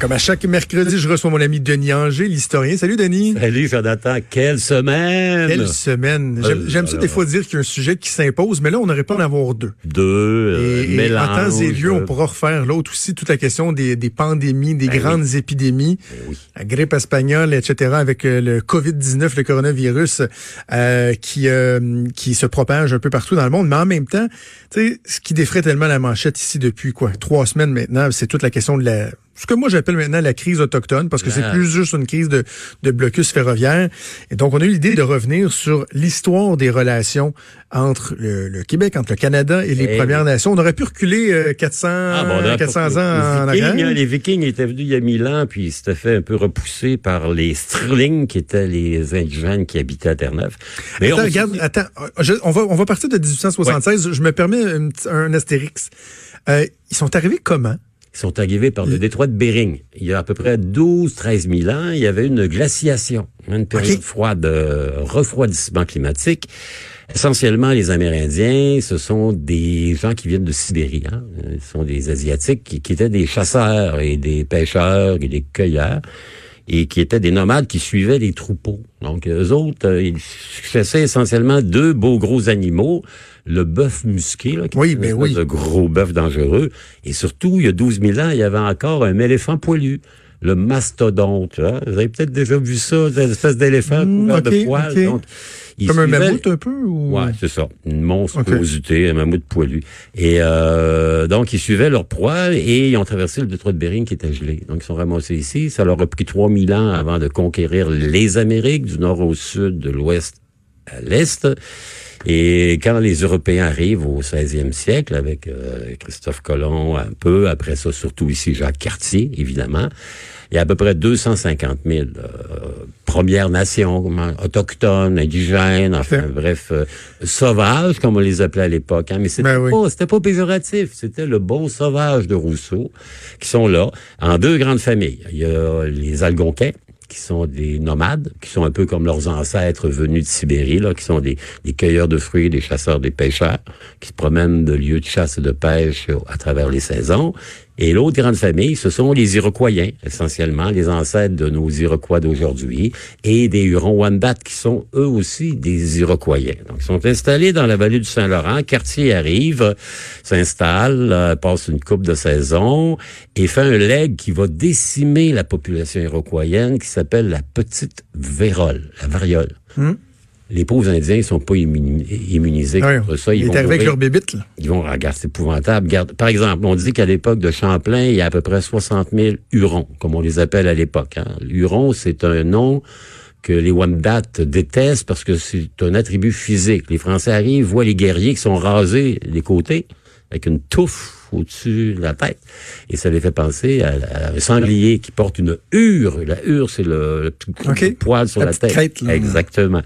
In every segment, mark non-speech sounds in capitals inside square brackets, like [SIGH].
Comme à chaque mercredi, je reçois mon ami Denis Anger, l'historien. Salut Denis. Salut Jonathan, quelle semaine! Quelle semaine. J'aime Euh, j'aime ça des fois dire qu'il y a un sujet qui s'impose, mais là, on n'aurait pas en avoir deux. Deux, euh, Et, et mélange. en temps et lieu, on pourra refaire l'autre aussi, toute la question des, des pandémies, des Ben grandes épidémies, Ben oui. la grippe espagnole, etc., avec euh, le COVID-19, le coronavirus, euh, qui, euh, qui se propage un peu partout dans le monde. Mais en même temps, tu sais, ce qui défrait tellement la manchette ici depuis quoi, trois semaines maintenant, c'est toute la question de la ce que moi j'appelle maintenant la crise autochtone, parce que c'est Ah. plus juste une crise de, de blocus ferroviaire. Et donc, on a eu l'idée de revenir sur l'histoire des relations entre le, le Québec, entre le Canada et les Eh Premières. Nations. On aurait pu reculer euh, 400, Ah, bon, 400 ans les en Vikings, arrière. hein, les Vikings étaient venus il y a mille ans, puis ils s'étaient fait un peu repousser par les Sterling, qui étaient les indigènes qui habitaient à Terre-Neuve. Mais Attends, on- regarde, attends, je- on, va, on va partir de 1876. Je me permets un, un astérix. Euh, ils sont arrivés comment? Ils sont arrivés par le détroit de Bering. Il y a à peu près 12-13 000 ans, il y avait une glaciation, une période froide, euh, refroidissement climatique. Essentiellement, les Amérindiens, ce sont des gens qui viennent de Sibérie. Hein? Ce sont des Asiatiques qui, qui étaient des chasseurs et des pêcheurs et des cueilleurs et qui étaient des nomades qui suivaient les troupeaux. Donc, eux autres, euh, ils chassaient essentiellement deux beaux gros animaux, le bœuf musqué, là, qui Oui, ben oui. de gros bœuf dangereux, et surtout, il y a 12 000 ans, il y avait encore un éléphant poilu, le mastodonte. hein. Vous avez peut-être déjà vu ça, une espèce d'éléphant Hmm, couvert de poils. ok. Donc, il Comme un mammouth un peu? Ou... Ouais, c'est ça. Une monstruosité, un mammouth poilu. Et euh, donc, ils suivaient leur proie et ils ont traversé le détroit de Bering qui était gelé. Donc, ils sont ramassés ici. Ça leur a pris 3000 ans avant de conquérir les Amériques, du nord au sud, de l'ouest à l'est. Et quand les Européens arrivent au 16e siècle, avec euh, Christophe Colomb un peu, après ça, surtout ici Jacques Cartier, évidemment, il y a à peu près 250 000 euh, Premières Nations, autochtones, indigènes, enfin bref, euh, sauvages, comme on les appelait à l'époque. Hein. Mais c'était Ben oui. pas, c'était pas péjoratif, c'était le bon sauvage de Rousseau, qui sont là, en deux grandes familles. Il y a les Algonquins, qui sont des nomades, qui sont un peu comme leurs ancêtres venus de Sibérie, là, qui sont des, des cueilleurs de fruits, des chasseurs, des pêcheurs, qui se promènent de lieux de chasse et de pêche à travers les saisons. Et l'autre grande famille, ce sont les Iroquois, essentiellement, les ancêtres de nos Iroquois d'aujourd'hui, et des Hurons-Wendat, qui sont eux aussi des Iroquois. Donc, ils sont installés dans la vallée du Saint-Laurent. Cartier arrive, s'installe, euh, passe une coupe de saison, et fait un leg qui va décimer la population iroquoienne, qui s'appelle la petite vérole, la variole. Hmm? Les pauvres Indiens, ils sont pas immuni- immunisés Ouais, contre ça. il Ils est vont avec leur bébite, là. Ils vont regarder, c'est épouvantable. Regarde, par exemple, on dit qu'à l'époque de Champlain, il y a à peu près 60 000 Hurons, comme on les appelle à l'époque. Hein. Huron, c'est un nom que les Wendat détestent parce que c'est un attribut physique. Les Français arrivent, voient les guerriers qui sont rasés des côtés, avec une touffe au-dessus de la tête. Et ça les fait penser à, à un sanglier qui porte une hure. La hure, c'est le, le petit poil sur La tête. crête. Exactement.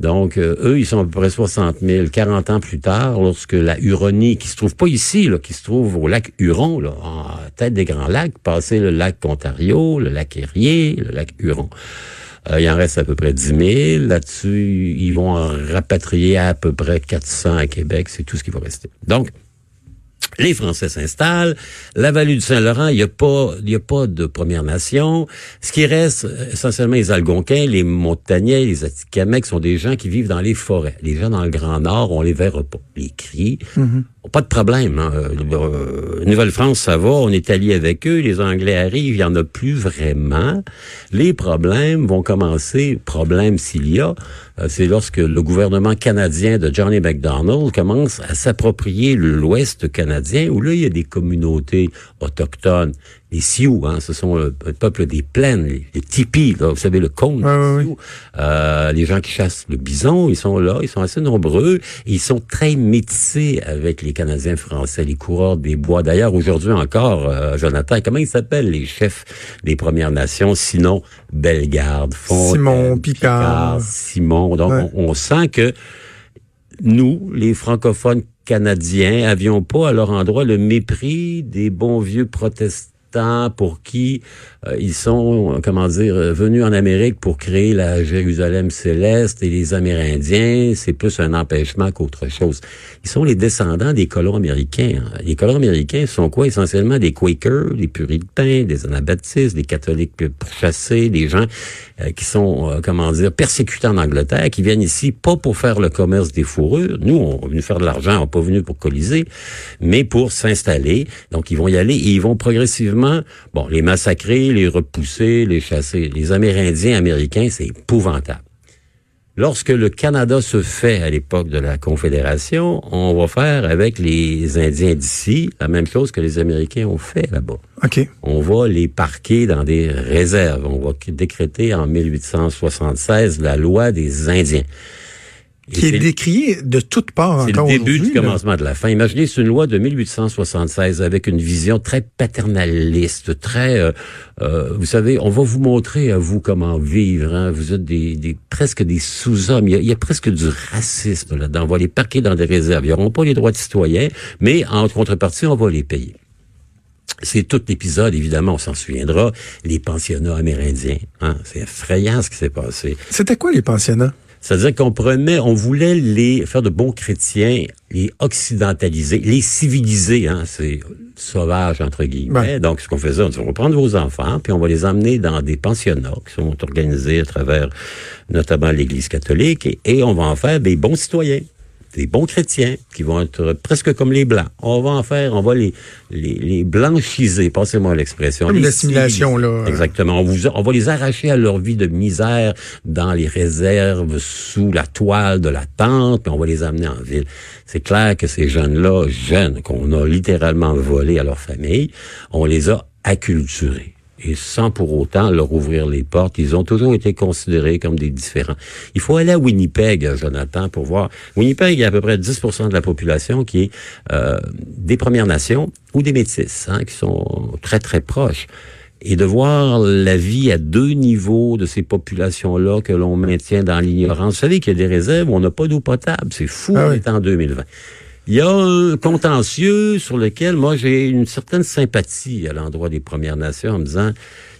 Donc, euh, eux, ils sont à peu près 60 000. 40 ans plus tard, lorsque la Huronie, qui se trouve pas ici, qui se trouve au lac Huron, là, en tête des Grands Lacs, passer le lac Ontario, le lac Erie, le lac Huron. Euh, il en reste à peu près 10 000. Là-dessus, ils vont en rapatrier à peu près 400 à Québec. C'est tout ce qui va rester. Donc, les Français s'installent. La vallée du Saint-Laurent, il n'y a pas, il y a pas de Première Nation. Ce qui reste, euh, essentiellement, les Algonquins, les Montagnais, les Atikamekw sont des gens qui vivent dans les forêts. Les gens dans le Grand Nord, on les verra pas. Les cris, pas de problème. Hein. Euh, Nouvelle-France, ça va, on est allié avec eux. Les Anglais arrivent, il y en a plus vraiment. Les problèmes vont commencer, problème s'il y a, euh, c'est lorsque le gouvernement canadien de Johnny MacDonald commence à s'approprier l'Ouest canadien canadien, où là, il y a des communautés autochtones. Les Sioux, hein, ce sont le, peuple des plaines, les, les tipis, là, vous savez, le cône. Ouais, ouais, euh, les gens qui chassent le bison, ils sont là, ils sont assez nombreux. Et ils sont très métissés avec les Canadiens français, les coureurs des bois. D'ailleurs, aujourd'hui encore, euh, Jonathan, comment ils s'appellent les chefs des Premières Nations, sinon Bellegarde, Fontaine, Simon, Picard. Simon. Donc, Ouais. on, on sent que nous, les francophones canadiens, avions pas à leur endroit le mépris des bons vieux protestants pour qui euh, ils sont, euh, comment dire, euh, venus en Amérique pour créer la Jérusalem céleste et les Amérindiens, c'est plus un empêchement qu'autre chose. Ils sont les descendants des colons américains. hein. Les colons américains sont quoi? Essentiellement des Quakers, des puritains, des anabaptistes, des catholiques pourchassés, des gens euh, qui sont, euh, comment dire, persécutés en Angleterre, qui viennent ici pas pour faire le commerce des fourrures. Nous, on est venu faire de l'argent, on n'est pas venu pour coliser, mais pour s'installer. Donc, ils vont y aller et ils vont progressivement, bon, les massacrer, les repousser, les chasser. Les Amérindiens américains, c'est épouvantable. Lorsque le Canada se fait à l'époque de la Confédération, on va faire avec les Indiens d'ici la même chose que les Américains ont fait là-bas on va les parquer dans des réserves. On va décréter en 1876 la loi des Indiens. Qui est c'est- décrié de toutes parts c'est encore le début du aujourd'hui, là. commencement de la fin. Imaginez, c'est une loi de 1876 avec une vision très paternaliste, très, euh, euh, vous savez, on va vous montrer à vous comment vivre. hein. Vous êtes des, des presque des sous-hommes. Il, y a- il y a presque du racisme là-dedans. On va les parquer dans des réserves. Ils n'auront pas les droits de citoyens, mais en contrepartie, on va les payer. C'est tout l'épisode, évidemment, on s'en souviendra, les pensionnats amérindiens. Hein? C'est effrayant ce qui s'est passé. C'était quoi les pensionnats? C'est-à-dire qu'on prenait, on voulait les faire de bons chrétiens, les occidentaliser, les civiliser, hein, c'est sauvage entre guillemets. Ouais. Donc, ce qu'on faisait, on dit, on va prendre vos enfants, puis on va les emmener dans des pensionnats qui sont organisés à travers notamment l'Église catholique, et, et on va en faire des bons citoyens des bons chrétiens qui vont être presque comme les blancs. On va en faire, on va les les, les blanchiser, passez-moi l'expression. Comme l'assimilation, là. Exactement. On, vous, on va les arracher à leur vie de misère dans les réserves, sous la toile de la tente, puis on va les amener en ville. C'est clair que ces jeunes-là, jeunes, qu'on a littéralement volés à leur famille, on les a acculturés. Et sans pour autant leur ouvrir les portes, ils ont toujours été considérés comme des différents. Il faut aller à Winnipeg, Jonathan, pour voir. Winnipeg, il y a à peu près 10% de la population qui est euh, des Premières Nations ou des Métis, hein, qui sont très, très proches et de voir la vie à deux niveaux de ces populations-là que l'on maintient dans l'ignorance. Vous savez qu'il y a des réserves où on n'a pas d'eau potable. C'est fou, Ah on est en 2020. Il y a un contentieux sur lequel, moi, j'ai une certaine sympathie à l'endroit des Premières Nations en me disant,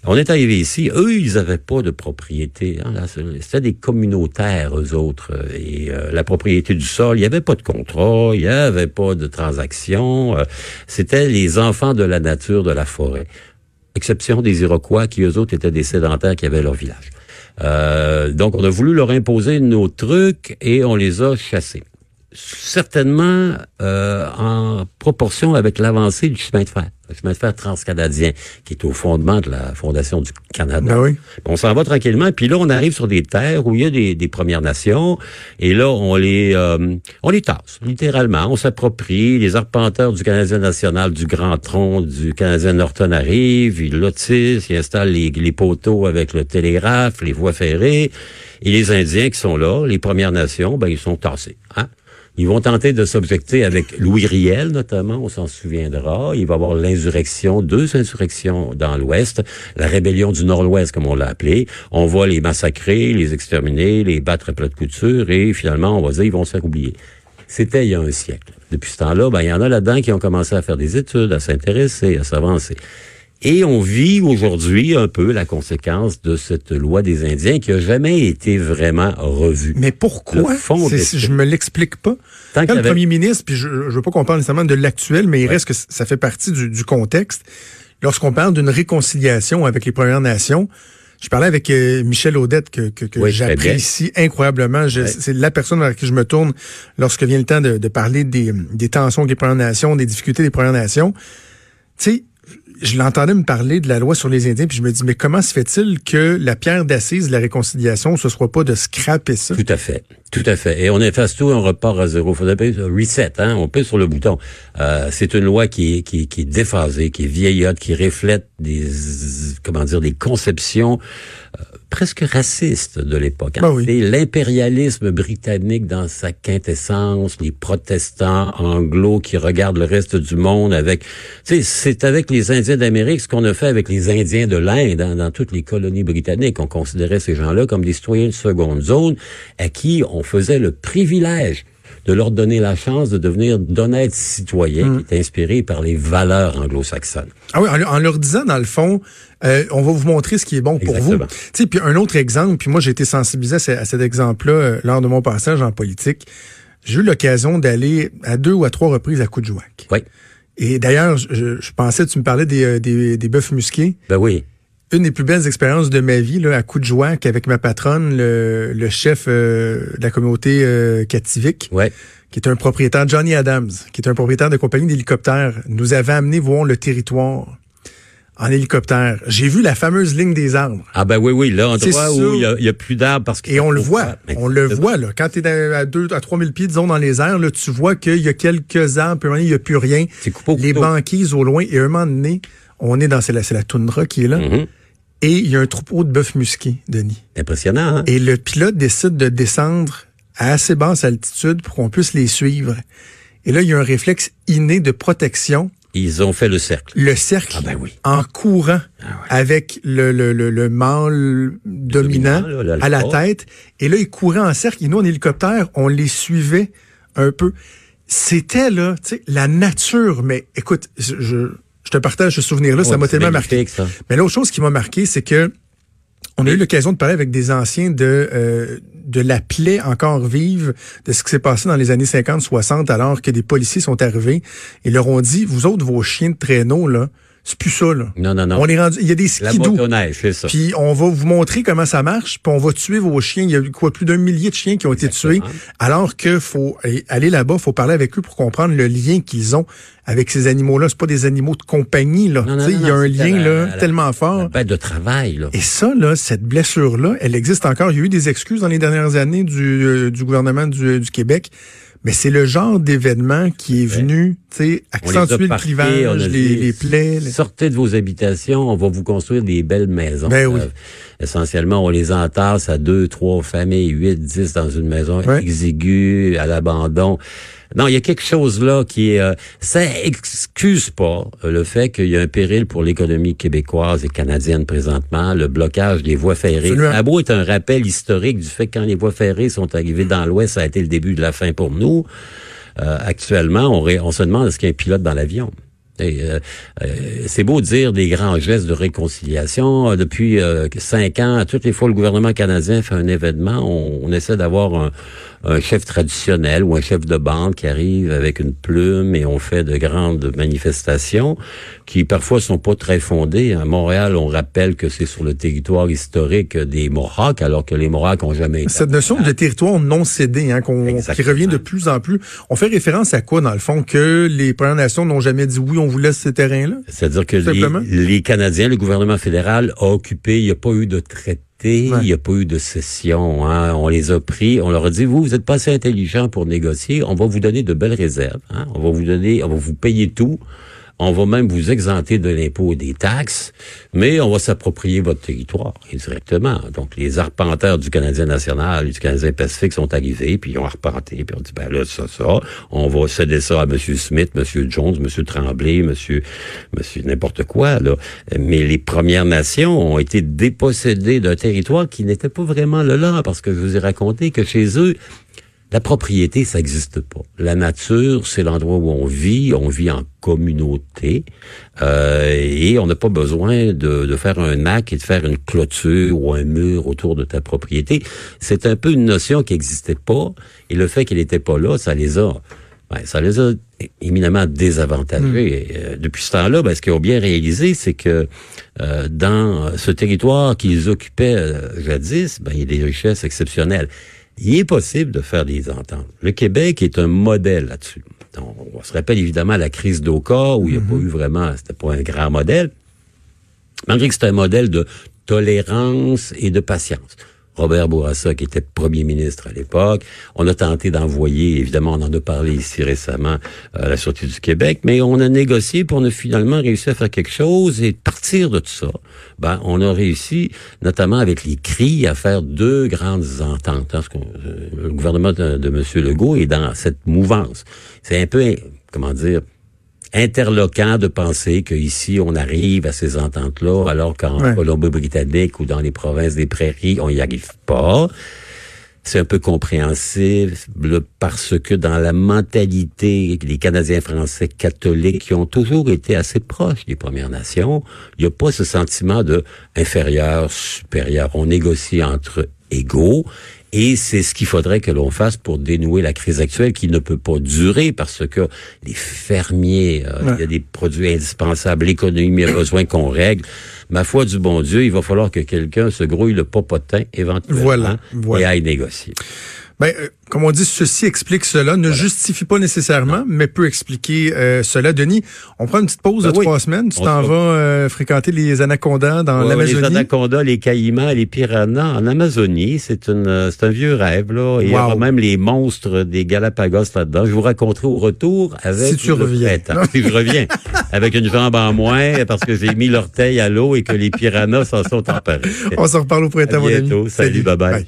on est arrivé ici, eux, ils n'avaient pas de propriété. hein, C'était des communautaires, eux autres. Et euh, la propriété du sol, il n'y avait pas de contrat, il n'y avait pas de transaction. euh, C'était les enfants de la nature, de la forêt exception des Iroquois qui, eux autres, étaient des sédentaires qui avaient leur village. Euh, donc, on a voulu leur imposer nos trucs et on les a chassés. Certainement euh, en proportion avec l'avancée du chemin de fer, le chemin de fer transcanadien, qui est au fondement de la fondation du Canada. Ben oui. On s'en va tranquillement, puis là, on arrive sur des terres où il y a des, des Premières Nations, et là, on les euh, on les tasse, littéralement. On s'approprie. Les arpenteurs du Canadien national, du Grand Tronc, du Canadien Norton arrivent, ils lotissent, ils installent les, les poteaux avec le télégraphe, les voies ferrées, et les Indiens qui sont là, les Premières Nations, ben, ils sont tassés. Hein? Ils vont tenter de s'objecter avec Louis Riel, notamment, on s'en souviendra. Il va y avoir l'insurrection, deux insurrections dans l'Ouest, la rébellion du Nord-Ouest, comme on l'a appelé. On va les massacrer, les exterminer, les battre à plat de couture, et finalement, on va dire, ils vont se faire oublier. C'était il y a un siècle. Depuis ce temps-là, ben, il y en a là-dedans qui ont commencé à faire des études, à s'intéresser, à s'avancer. Et on vit aujourd'hui un peu la conséquence de cette loi des Indiens qui a jamais été vraiment revue. Mais pourquoi? Le fond je me l'explique pas. Tant Quand le avait- premier ministre, puis je, je veux pas qu'on parle nécessairement de l'actuel, mais il reste que ça fait partie du, du contexte. Lorsqu'on parle d'une réconciliation avec les Premières Nations, je parlais avec euh, Michel Audette que, que, que Oui, très bien. j'apprécie incroyablement. C'est la personne vers qui je me tourne lorsque vient le temps de, de parler des, des tensions avec les Premières Nations, des difficultés des Premières Nations. Tu sais, je l'entendais me parler de la loi sur les Indiens, puis je me dis, mais comment se fait-il que la pierre d'assise de la réconciliation, ce soit pas de scraper ça? Tout à fait. Tout à fait. Et on efface tout, on repart à zéro. Faut appuyer sur reset, hein. On pèse sur le bouton. Euh, c'est une loi qui est, qui, qui est déphasée, qui est vieillotte, qui reflète des, comment dire, des conceptions euh, presque racistes de l'époque. Ben oui. C'est l'impérialisme britannique dans sa quintessence, les protestants anglo qui regardent le reste du monde avec, c'est avec les Indiens d'Amérique ce qu'on a fait avec les Indiens de l'Inde hein, dans toutes les colonies britanniques. On considérait ces gens-là comme des citoyens de seconde zone à qui on faisait le privilège de leur donner la chance de devenir d'honnêtes citoyens Mm. qui étaient inspirés par les valeurs anglo-saxonnes. Ah oui, en, en leur disant, dans le fond, euh, on va vous montrer ce qui est bon pour vous. Tu sais, puis un autre exemple, puis moi j'ai été sensibilisé à cet exemple-là euh, lors de mon passage en politique. J'ai eu l'occasion d'aller à deux ou à trois reprises à Coudjouac. Oui. Et d'ailleurs, je, je pensais, tu me parlais des, euh, des, des bœufs musqués. Ben oui. Une des plus belles expériences de ma vie, là, à Coudjouac, avec ma patronne, le, le chef euh, de la communauté euh, Ouais. qui est un propriétaire, Johnny Adams, qui est un propriétaire de compagnie d'hélicoptères, nous avait amené voir le territoire en hélicoptère. J'ai vu la fameuse ligne des arbres. Ah ben oui, oui, là, endroit où il y a, il y a plus d'arbres parce que... Et on le voit, on le voit là. Quand tu es à 2 à 3000 pieds disons dans les airs, là, tu vois qu'il y a quelques arbres, puis il n'y a plus rien. C'est coupé au Les banquises au loin et à un moment donné, on est dans c'est la, c'est la toundra qui est là Mhm. et il y a un troupeau de bœufs musqués, Denis. Impressionnant, hein? Et le pilote décide de descendre à assez basse altitude pour qu'on puisse les suivre. Et là, il y a un réflexe inné de protection, Ils ont fait le cercle. le cercle Ah ben oui. en courant Ah ouais. avec le, le, le, le mâle dominant, dominant, là, l'alpha. à la tête. Et là, ils couraient en cercle. Et nous, en hélicoptère, on les suivait un peu. C'était, là, tu sais, la nature. Mais écoute, je, je, te partage ce souvenir-là. ça m'a tellement marqué. ça. Mais l'autre chose qui m'a marqué, c'est que on a eu l'occasion de parler avec des anciens de euh, de la plaie encore vive de ce qui s'est passé dans les années 50-60 alors que des policiers sont arrivés et leur ont dit vous autres vos chiens de traîneau là c'est plus ça là. Non, non, non. On est rendu il y a des La skidoo. c'est ça. Puis on va vous montrer comment ça marche, puis on va tuer vos chiens. Il y a eu quoi plus d'un millier de chiens qui ont été tués, alors que faut aller- aller là-bas, faut parler avec eux pour comprendre le lien qu'ils ont avec ces animaux-là. C'est pas des animaux de compagnie là. Il y a un lien la- là la- tellement La fort. bête de travail, là. Et ça, là, cette blessure-là, elle existe encore. Il y a eu des excuses dans les dernières années du, euh, du gouvernement du, du Québec, mais c'est le genre d'événement qui est venu, tu sais, accentuer le clivage, les, dit, les plaies. les- Sortez de vos habitations, on va vous construire des belles maisons. Ben oui. Euh, essentiellement, on les entasse à deux, trois familles, huit, dix dans une maison Ouais. exiguë, à l'abandon. Non, il y a quelque chose là qui est... euh, ça excuse pas euh, le fait qu'il y a un péril pour l'économie québécoise et canadienne présentement, le blocage des voies ferrées. Beau est un rappel historique du fait que quand les voies ferrées sont arrivées dans l'Ouest, ça a été le début de la fin pour nous. Euh, actuellement, on, ré- on se demande est-ce qu'il y a un pilote dans l'avion? Euh, euh, c'est beau dire des grands gestes de réconciliation. Depuis euh, cinq ans, toutes les fois le gouvernement canadien fait un événement, on, on essaie d'avoir un, un chef traditionnel ou un chef de bande qui arrive avec une plume et on fait de grandes manifestations qui parfois sont pas très fondées. À Montréal, on rappelle que c'est sur le territoire historique des Mohawks, alors que les Mohawks ont jamais été. Cette notion de territoire non cédé, hein, qu'on, qui revient de plus en plus. On fait référence à quoi, dans le fond? Que les Premières Nations n'ont jamais dit oui, on vous laisse ce terrain-là? C'est-à-dire que les, les Canadiens, le gouvernement fédéral a occupé, il n'y a pas eu de traité, Ouais. il n'y a pas eu de cession. Hein. On les a pris, on leur a dit, vous, vous n'êtes pas assez intelligents pour négocier, on va vous donner de belles réserves. Hein. On va vous donner, on va vous payer tout. On va même vous exempter de l'impôt et des taxes, mais on va s'approprier votre territoire indirectement. Donc, les arpenteurs du Canadien national du Canadien Pacifique sont arrivés, puis ils ont arpenté, puis on dit, ben là, ça, ça, on va céder ça à M. Smith, M. Jones, M. Tremblay, M. Monsieur n'importe quoi, là. Mais les Premières Nations ont été dépossédées d'un territoire qui n'était pas vraiment le leur, parce que je vous ai raconté que chez eux, la propriété, ça n'existe pas. La nature, c'est l'endroit où on vit, on vit en communauté, euh, et on n'a pas besoin de, de faire un acte et de faire une clôture ou un mur autour de ta propriété. C'est un peu une notion qui n'existait pas, et le fait qu'elle n'était pas là, ça les a, ben, ça les a éminemment désavantagés. Et, euh, depuis ce temps-là, ben, ce qu'ils ont bien réalisé, c'est que euh, dans ce territoire qu'ils occupaient euh, jadis, ben, il y a des richesses exceptionnelles il est possible de faire des ententes. Le Québec est un modèle là-dessus. On, on se rappelle évidemment la crise d'Oka, où il n'y a pas eu vraiment, c'était pas un grand modèle, malgré que c'est un modèle de tolérance et de patience. Robert Bourassa, qui était premier ministre à l'époque. On a tenté d'envoyer, évidemment, on en a parlé ici récemment à la Sûreté du Québec, mais on a négocié pour on a finalement réussi à faire quelque chose et partir de tout ça, ben, on a réussi, notamment avec les cris, à faire deux grandes ententes. Hein, le gouvernement de, de M. Legault est dans cette mouvance. C'est un peu, comment dire, interloquant de penser qu'ici, on arrive à ces ententes-là, alors qu'en Colombie-Britannique ou dans les provinces des prairies, on n'y arrive pas. C'est un peu compréhensible parce que dans la mentalité des Canadiens français catholiques qui ont toujours été assez proches des Premières Nations, il n'y a pas ce sentiment de inférieur, supérieur. On négocie entre égaux et c'est ce qu'il faudrait que l'on fasse pour dénouer la crise actuelle qui ne peut pas durer parce que les fermiers, euh, il y a des produits indispensables, l'économie a besoin qu'on règle. Ma foi du bon Dieu, il va falloir que quelqu'un se grouille le popotin éventuellement voilà, et aille négocier. Ben, euh, comme on dit, ceci explique cela, ne justifie pas nécessairement, mais peut expliquer euh, cela. Denis, on prend une petite pause de ben trois semaines. Tu t'en vas euh, fréquenter les anacondas dans l'Amazonie. Les anacondas, les caïmans, les piranhas en Amazonie. C'est une, c'est un vieux rêve là. Il y aura même les monstres des Galapagos là-dedans. Je vous raconterai au retour avec. Si tu reviens. si je reviens [LAUGHS] avec une jambe en moins parce que j'ai mis l'orteil à l'eau et que les piranhas s'en sont emparés. On s'en reparle au printemps, à bientôt. Salut, bye. bye.